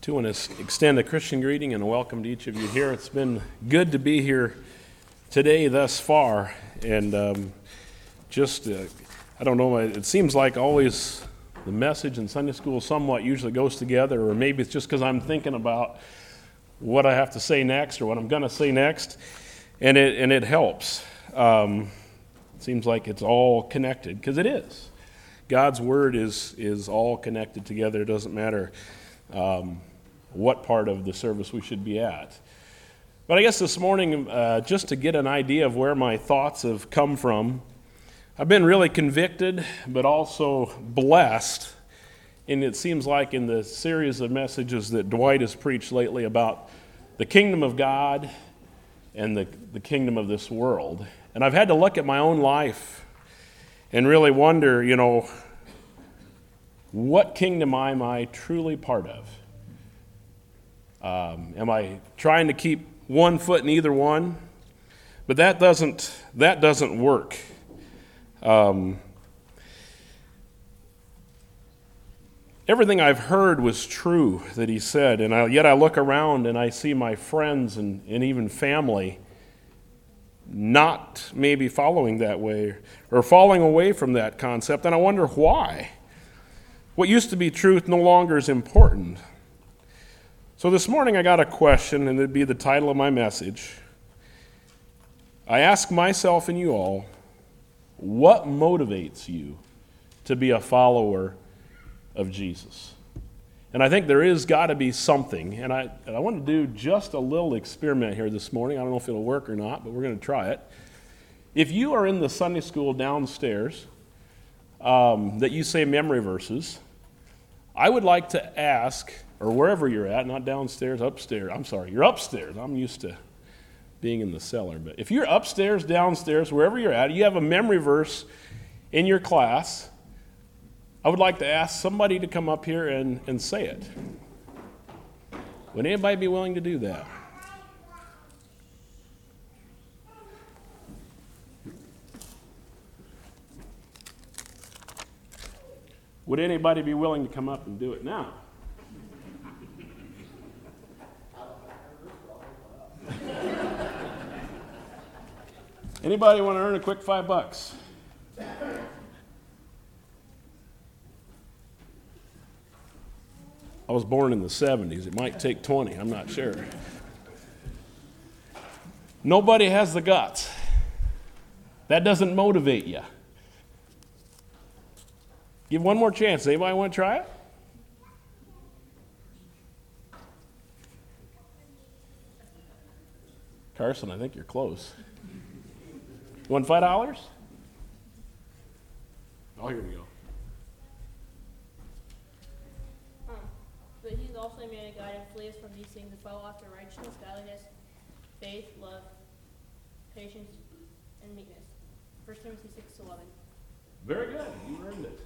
too extend a Christian greeting and a welcome to each of you here. It's been good to be here today thus far, and um, just uh, I don't know. It seems like always the message in Sunday school somewhat usually goes together, or maybe it's just because I'm thinking about what I have to say next or what I'm going to say next, and it and it helps. Um, it seems like it's all connected because it is. God's word is is all connected together. It doesn't matter. Um, what part of the service we should be at. But I guess this morning, uh, just to get an idea of where my thoughts have come from, I've been really convicted, but also blessed. And it seems like in the series of messages that Dwight has preached lately about the kingdom of God and the, the kingdom of this world. And I've had to look at my own life and really wonder, you know, what kingdom am I truly part of? Um, am I trying to keep one foot in either one? But that doesn't, that doesn't work. Um, everything I've heard was true that he said, and I, yet I look around and I see my friends and, and even family not maybe following that way or falling away from that concept, and I wonder why. What used to be truth no longer is important. So this morning I got a question, and it'd be the title of my message. I ask myself and you all, what motivates you to be a follower of Jesus? And I think there is got to be something. And I, and I want to do just a little experiment here this morning. I don't know if it'll work or not, but we're going to try it. If you are in the Sunday school downstairs um, that you say memory verses, I would like to ask or wherever you're at, not downstairs, upstairs. I'm sorry, you're upstairs. I'm used to being in the cellar. But if you're upstairs, downstairs, wherever you're at, you have a memory verse in your class, I would like to ask somebody to come up here and, and say it. Would anybody be willing to do that? Would anybody be willing to come up and do it now? Anybody want to earn a quick five bucks? I was born in the 70s. It might take 20, I'm not sure. Nobody has the guts. That doesn't motivate you. Give one more chance. Anybody want to try it? Carson, I think you're close. You want five dollars? Oh, here we go. But he's also a man of God and flees from these things and follow after righteousness, godliness, faith, love, patience, and meekness. First Timothy six eleven. Very good. You earned it.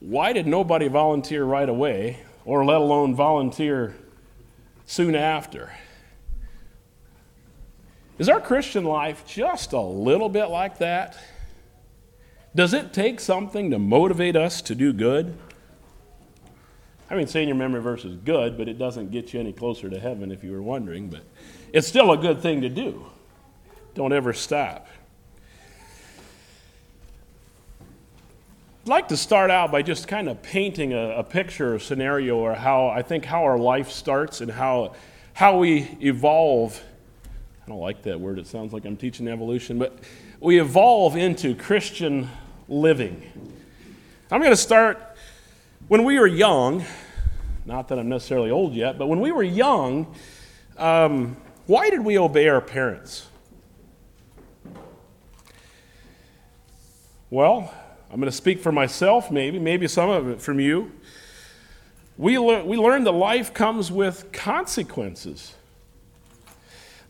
Why did nobody volunteer right away, or let alone volunteer soon after? Is our Christian life just a little bit like that? Does it take something to motivate us to do good? I mean, saying your memory verse is good, but it doesn't get you any closer to heaven if you were wondering, but it's still a good thing to do. Don't ever stop. I'd like to start out by just kind of painting a, a picture, a scenario, or how I think how our life starts and how, how we evolve I don't like that word. It sounds like I'm teaching evolution, but we evolve into Christian living. I'm going to start when we were young, not that I'm necessarily old yet, but when we were young, um, why did we obey our parents? Well, I'm going to speak for myself, maybe, maybe some of it from you. We, le- we learned that life comes with consequences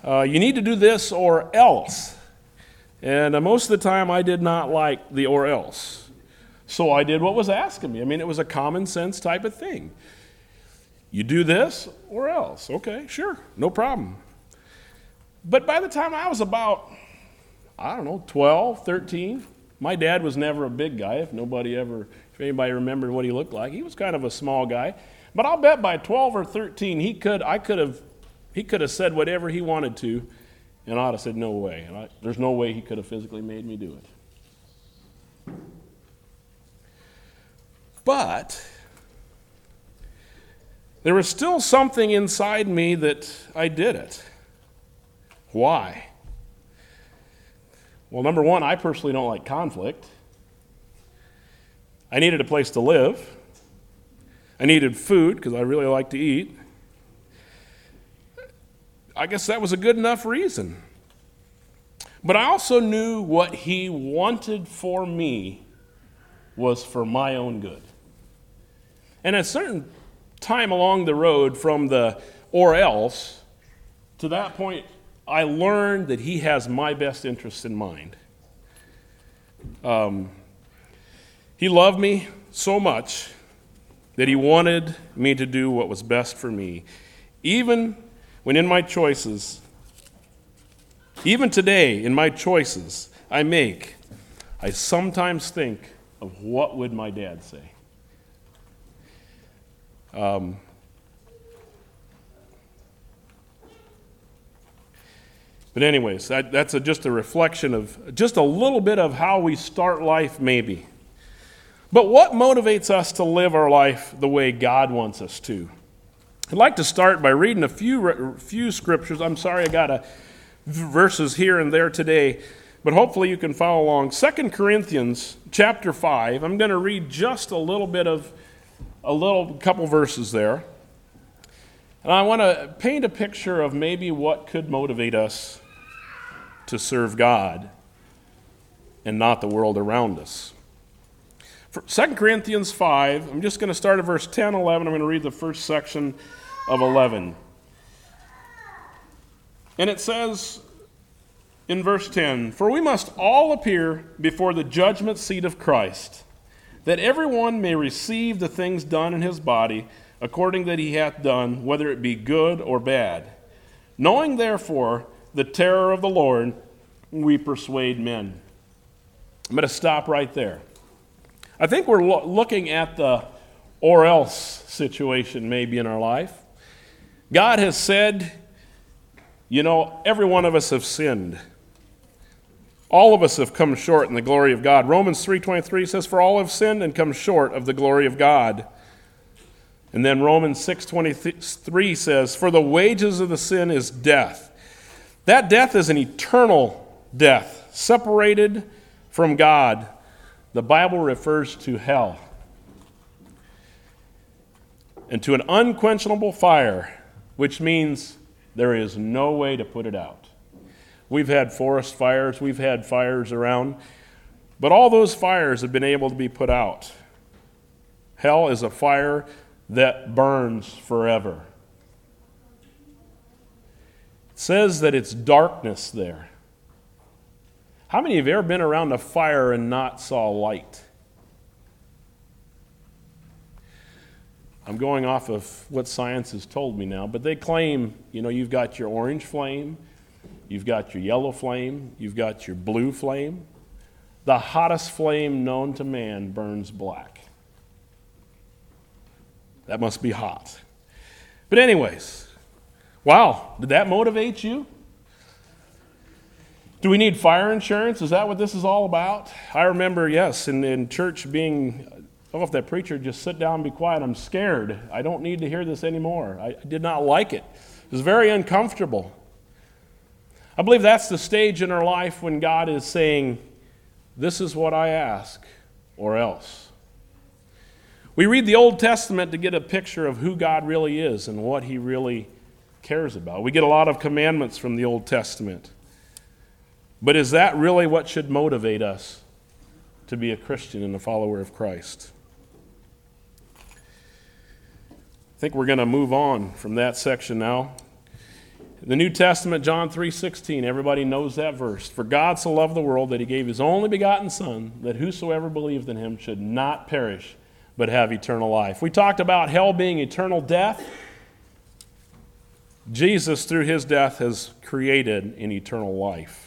uh, you need to do this or else. And uh, most of the time, I did not like the or else. So I did what was of me. I mean, it was a common sense type of thing. You do this or else. Okay, sure, no problem. But by the time I was about, I don't know, 12, 13, My dad was never a big guy. If nobody ever, if anybody remembered what he looked like, he was kind of a small guy. But I'll bet by 12 or 13, he could, I could have, he could have said whatever he wanted to, and I'd have said no way. And I, there's no way he could have physically made me do it. But there was still something inside me that I did it. Why? Well, number one, I personally don't like conflict. I needed a place to live. I needed food because I really like to eat. I guess that was a good enough reason. But I also knew what he wanted for me was for my own good. And at a certain time along the road from the or else to that point, I learned that he has my best interests in mind. Um, he loved me so much that he wanted me to do what was best for me, even when in my choices, even today in my choices I make, I sometimes think of what would my dad say. Um, But, anyways, that, that's a, just a reflection of just a little bit of how we start life, maybe. But what motivates us to live our life the way God wants us to? I'd like to start by reading a few, few scriptures. I'm sorry I got a, verses here and there today, but hopefully you can follow along. 2 Corinthians chapter 5. I'm going to read just a little bit of a little couple verses there. And I want to paint a picture of maybe what could motivate us to serve God and not the world around us. For 2 Corinthians 5, I'm just going to start at verse 10, 11. I'm going to read the first section of 11. And it says in verse 10 For we must all appear before the judgment seat of Christ, that everyone may receive the things done in his body according that he hath done, whether it be good or bad. Knowing therefore the terror of the Lord, we persuade men. I'm going to stop right there. I think we're lo- looking at the or else situation maybe in our life. God has said, you know, every one of us have sinned. All of us have come short in the glory of God. Romans 3:23 says for all have sinned and come short of the glory of God. And then Romans 6:23 says for the wages of the sin is death. That death is an eternal death, separated from God. The Bible refers to hell and to an unquenchable fire, which means there is no way to put it out. We've had forest fires, we've had fires around, but all those fires have been able to be put out. Hell is a fire that burns forever It says that it's darkness there. How many have ever been around a fire and not saw light? I'm going off of what science has told me now, but they claim, you know, you've got your orange flame, you've got your yellow flame, you've got your blue flame. The hottest flame known to man burns black. That must be hot. But, anyways, Wow, did that motivate you? Do we need fire insurance? Is that what this is all about? I remember, yes, in, in church being, oh, if that preacher just sit down and be quiet, I'm scared. I don't need to hear this anymore. I, I did not like it. It was very uncomfortable. I believe that's the stage in our life when God is saying, This is what I ask, or else. We read the Old Testament to get a picture of who God really is and what He really cares about. We get a lot of commandments from the Old Testament. But is that really what should motivate us to be a Christian and a follower of Christ? I think we're going to move on from that section now. The New Testament, John 3:16, everybody knows that verse. For God so loved the world that he gave his only begotten Son, that whosoever believed in him should not perish, but have eternal life. We talked about hell being eternal death. Jesus, through his death, has created an eternal life.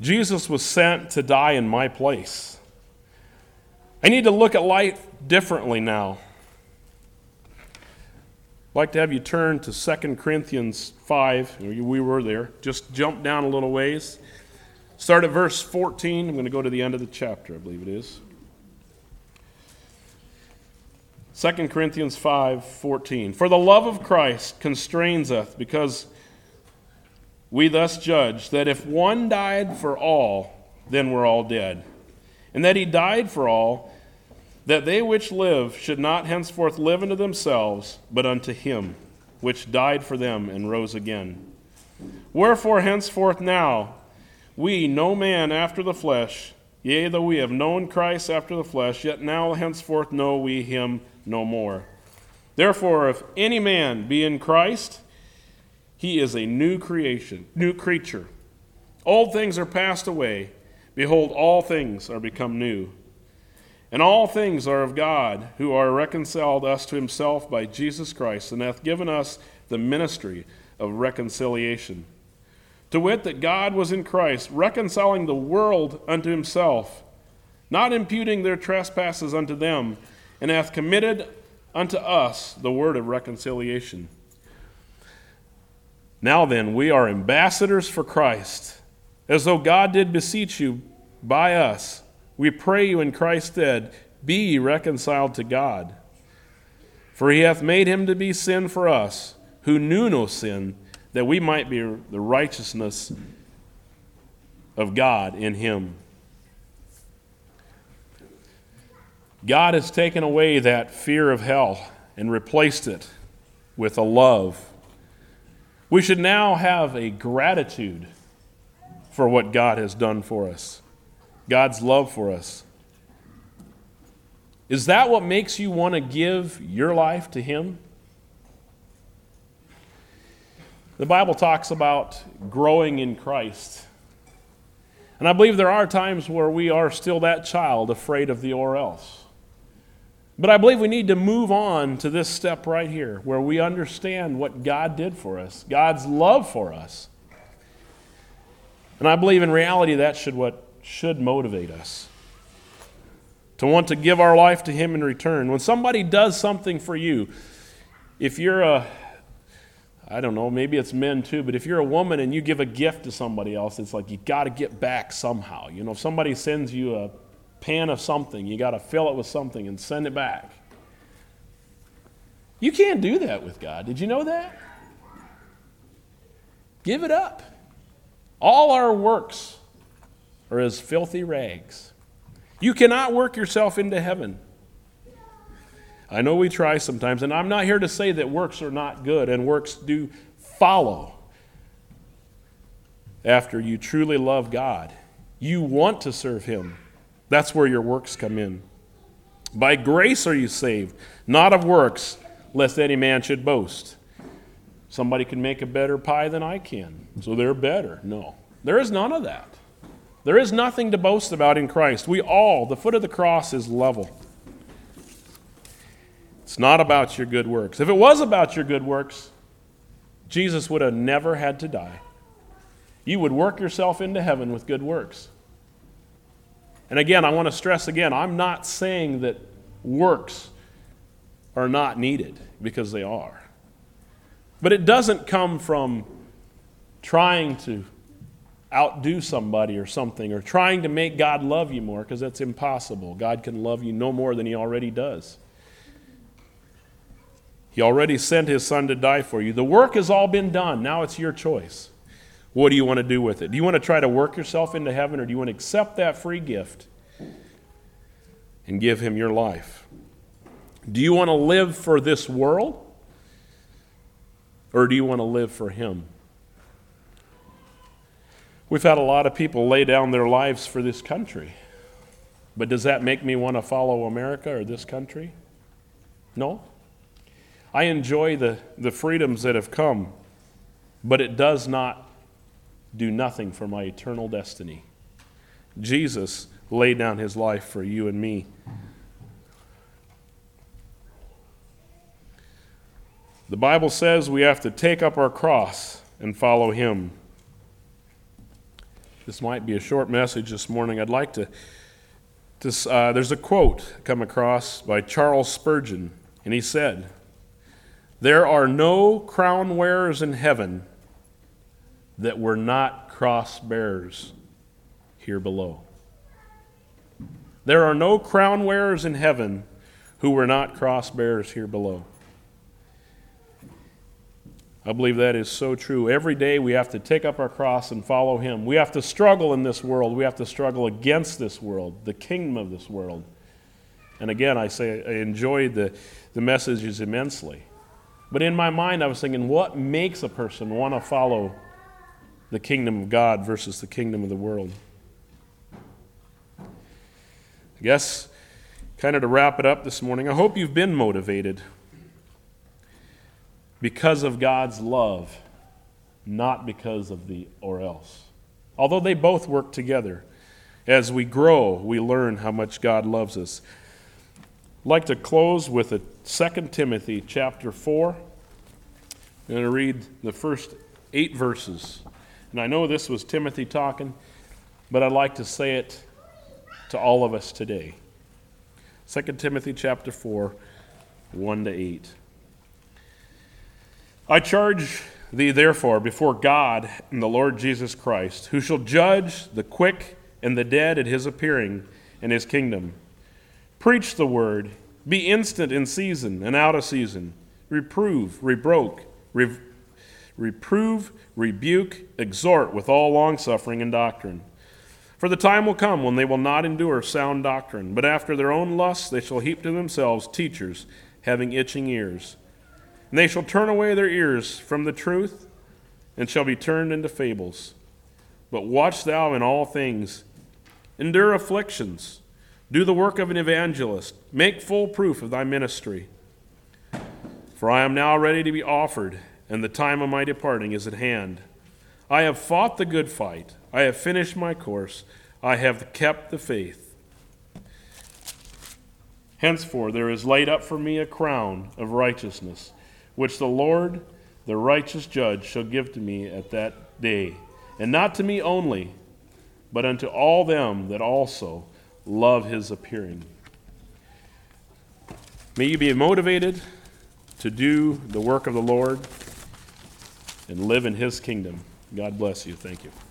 Jesus was sent to die in my place. I need to look at life differently now. I'd like to have you turn to 2 Corinthians 5. We were there. Just jump down a little ways. Start at verse 14. I'm going to go to the end of the chapter, I believe it is. 2 Corinthians 5 14. For the love of Christ constrains us, because we thus judge that if one died for all, then we're all dead. And that he died for all, that they which live should not henceforth live unto themselves, but unto him which died for them and rose again. Wherefore, henceforth now, we, no man after the flesh, yea, though we have known Christ after the flesh, yet now henceforth know we him no more. Therefore, if any man be in Christ, he is a new creation, new creature. Old things are passed away. Behold, all things are become new. And all things are of God, who are reconciled us to himself by Jesus Christ, and hath given us the ministry of reconciliation. To wit, that God was in Christ, reconciling the world unto himself, not imputing their trespasses unto them and hath committed unto us the word of reconciliation. Now then, we are ambassadors for Christ, as though God did beseech you by us. We pray you in Christ's stead, be ye reconciled to God. For he hath made him to be sin for us, who knew no sin, that we might be the righteousness of God in him. God has taken away that fear of hell and replaced it with a love. We should now have a gratitude for what God has done for us, God's love for us. Is that what makes you want to give your life to Him? The Bible talks about growing in Christ. And I believe there are times where we are still that child afraid of the or else. But I believe we need to move on to this step right here where we understand what God did for us, God's love for us. And I believe in reality that should what should motivate us to want to give our life to him in return. When somebody does something for you, if you're a I don't know, maybe it's men too, but if you're a woman and you give a gift to somebody else, it's like you got to get back somehow. You know, if somebody sends you a pan of something. You got to fill it with something and send it back. You can't do that with God. Did you know that? Give it up. All our works are as filthy rags. You cannot work yourself into heaven. I know we try sometimes, and I'm not here to say that works are not good and works do follow after you truly love God. You want to serve Him. That's where your works come in. By grace are you saved, not of works, lest any man should boast. Somebody can make a better pie than I can, so they're better. No, there is none of that. There is nothing to boast about in Christ. We all, the foot of the cross is level. It's not about your good works. If it was about your good works, Jesus would have never had to die. You would work yourself into heaven with good works. And again, I want to stress again I'm not saying that works are not needed, because they are. But it doesn't come from trying to outdo somebody or something, or trying to make God love you more, because that's impossible. God can love you no more than He already does. He already sent His Son to die for you. The work has all been done. Now it's your choice. What do you want to do with it? Do you want to try to work yourself into heaven or do you want to accept that free gift and give Him your life? Do you want to live for this world or do you want to live for Him? We've had a lot of people lay down their lives for this country. But does that make me want to follow America or this country? No. I enjoy the, the freedoms that have come, but it does not do nothing for my eternal destiny. Jesus laid down his life for you and me. The Bible says we have to take up our cross and follow him. This might be a short message this morning. I'd like to. to uh, there's a quote come across by Charles Spurgeon, and he said, There are no crown wearers in heaven that were not cross bearers here below. There are no crown wearers in heaven who were not cross bearers here below. I believe that is so true. Every day we have to take up our cross and follow Him. We have to struggle in this world. We have to struggle against this world, the kingdom of this world. And again, I say I enjoyed the, the messages immensely. But in my mind, I was thinking, what makes a person want to follow the kingdom of God versus the kingdom of the world? I guess, kind of to wrap it up this morning, I hope you've been motivated because of God's love, not because of the or else. Although they both work together. As we grow, we learn how much God loves us. I'd like to close with a 2 Timothy chapter 4. I'm going to read the first eight verses. And I know this was Timothy talking, but I'd like to say it to all of us today. 2 Timothy chapter 4, 1 to 8. I charge thee therefore before God and the Lord Jesus Christ, who shall judge the quick and the dead at his appearing in his kingdom. Preach the word, be instant in season and out of season, reprove, rebroke, re- reprove, rebuke, exhort with all longsuffering and doctrine. For the time will come when they will not endure sound doctrine, but after their own lusts they shall heap to themselves teachers having itching ears. And they shall turn away their ears from the truth and shall be turned into fables. But watch thou in all things, endure afflictions, do the work of an evangelist, make full proof of thy ministry. For I am now ready to be offered, and the time of my departing is at hand. I have fought the good fight, I have finished my course, I have kept the faith. Henceforth there is laid up for me a crown of righteousness which the Lord, the righteous judge, shall give to me at that day, and not to me only, but unto all them that also love his appearing. May you be motivated to do the work of the Lord and live in his kingdom. God bless you. Thank you.